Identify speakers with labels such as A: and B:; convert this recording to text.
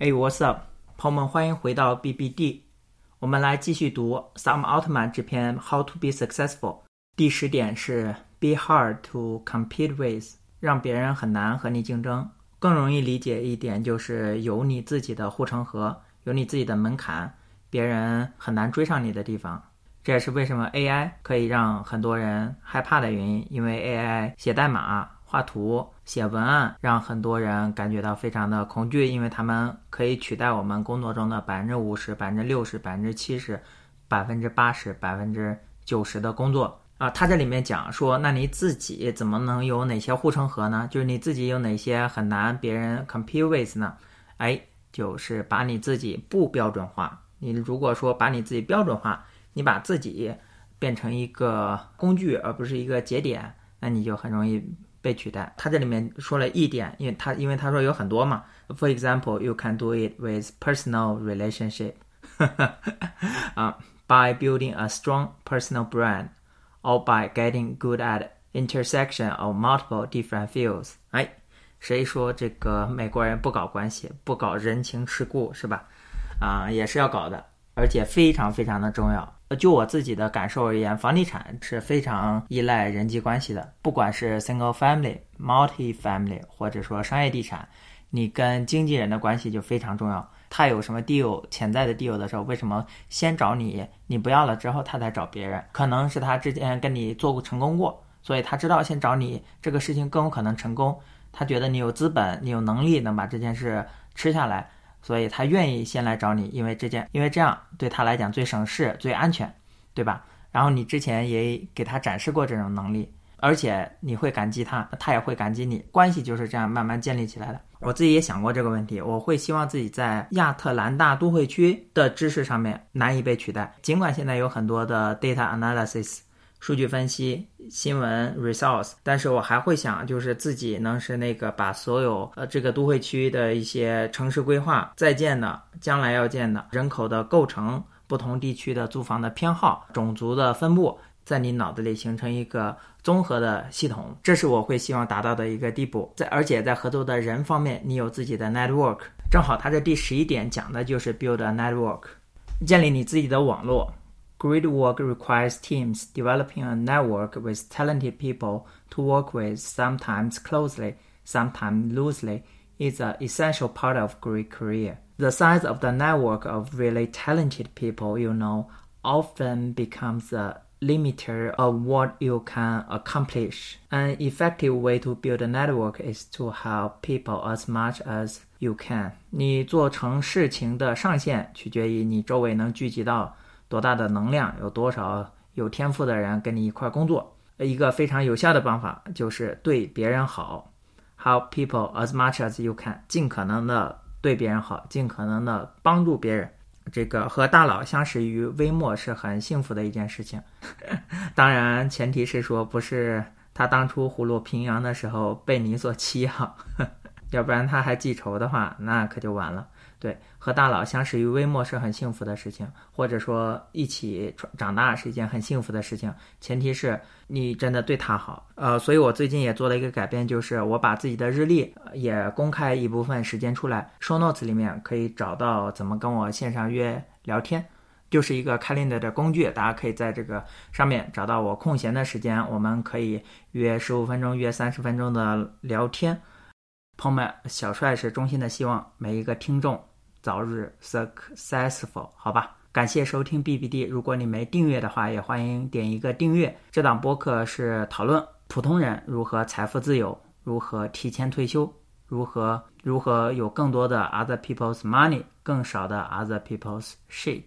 A: Hey, what's up，朋友们，欢迎回到 BBD。我们来继续读萨姆奥特曼这篇《How to Be Successful》。第十点是 Be hard to compete with，让别人很难和你竞争。更容易理解一点就是有你自己的护城河，有你自己的门槛，别人很难追上你的地方。这也是为什么 AI 可以让很多人害怕的原因，因为 AI 写代码。画图、写文案，让很多人感觉到非常的恐惧，因为他们可以取代我们工作中的百分之五十、百分之六十、百分之七十、百分之八十、百分之九十的工作啊。他这里面讲说，那你自己怎么能有哪些护城河呢？就是你自己有哪些很难别人 compete with 呢？哎，就是把你自己不标准化。你如果说把你自己标准化，你把自己变成一个工具而不是一个节点，那你就很容易。被取代。他这里面说了一点，因为他因为他说有很多嘛。For example, you can do it with personal relationship，啊，by building a strong personal brand, or by getting good at intersection of multiple different fields。哎，谁说这个美国人不搞关系，不搞人情世故是吧？啊，也是要搞的，而且非常非常的重要。就我自己的感受而言，房地产是非常依赖人际关系的。不管是 single family、multi family，或者说商业地产，你跟经纪人的关系就非常重要。他有什么 deal、潜在的 deal 的时候，为什么先找你？你不要了之后，他才找别人？可能是他之前跟你做过成功过，所以他知道先找你，这个事情更有可能成功。他觉得你有资本，你有能力能把这件事吃下来。所以他愿意先来找你，因为这件，因为这样对他来讲最省事、最安全，对吧？然后你之前也给他展示过这种能力，而且你会感激他，他也会感激你，关系就是这样慢慢建立起来的。我自己也想过这个问题，我会希望自己在亚特兰大都会区的知识上面难以被取代，尽管现在有很多的 data analysis。数据分析、新闻 resource，但是我还会想，就是自己能是那个把所有呃这个都会区的一些城市规划在建的、将来要建的、人口的构成、不同地区的租房的偏好、种族的分布，在你脑子里形成一个综合的系统，这是我会希望达到的一个地步。在而且在合作的人方面，你有自己的 network，正好他这第十一点讲的就是 build a network，建立你自己的网络。Great work requires teams developing a network with talented people to work with, sometimes closely, sometimes loosely, is an essential part of great career. The size of the network of really talented people you know often becomes a limiter of what you can accomplish. An effective way to build a network is to help people as much as you can. 你做成事情的上限取决于你周围能聚集到 多大的能量，有多少有天赋的人跟你一块工作？一个非常有效的方法就是对别人好，help people as much as you can，尽可能的对别人好，尽可能的帮助别人。这个和大佬相识于微末是很幸福的一件事情。当然，前提是说不是他当初虎落平阳的时候被你所欺哈，要不然他还记仇的话，那可就完了。对，和大佬相识于微末是很幸福的事情，或者说一起长大是一件很幸福的事情。前提是你真的对他好。呃，所以我最近也做了一个改变，就是我把自己的日历也公开一部分时间出来收 notes 里面可以找到怎么跟我线上约聊天，就是一个 calendar 的工具，大家可以在这个上面找到我空闲的时间，我们可以约十五分钟、约三十分钟的聊天。朋友们，小帅是衷心的希望每一个听众。早日 successful，好吧，感谢收听 BBD。如果你没订阅的话，也欢迎点一个订阅。这档播客是讨论普通人如何财富自由，如何提前退休，如何如何有更多的 other people's money，更少的 other people's shit。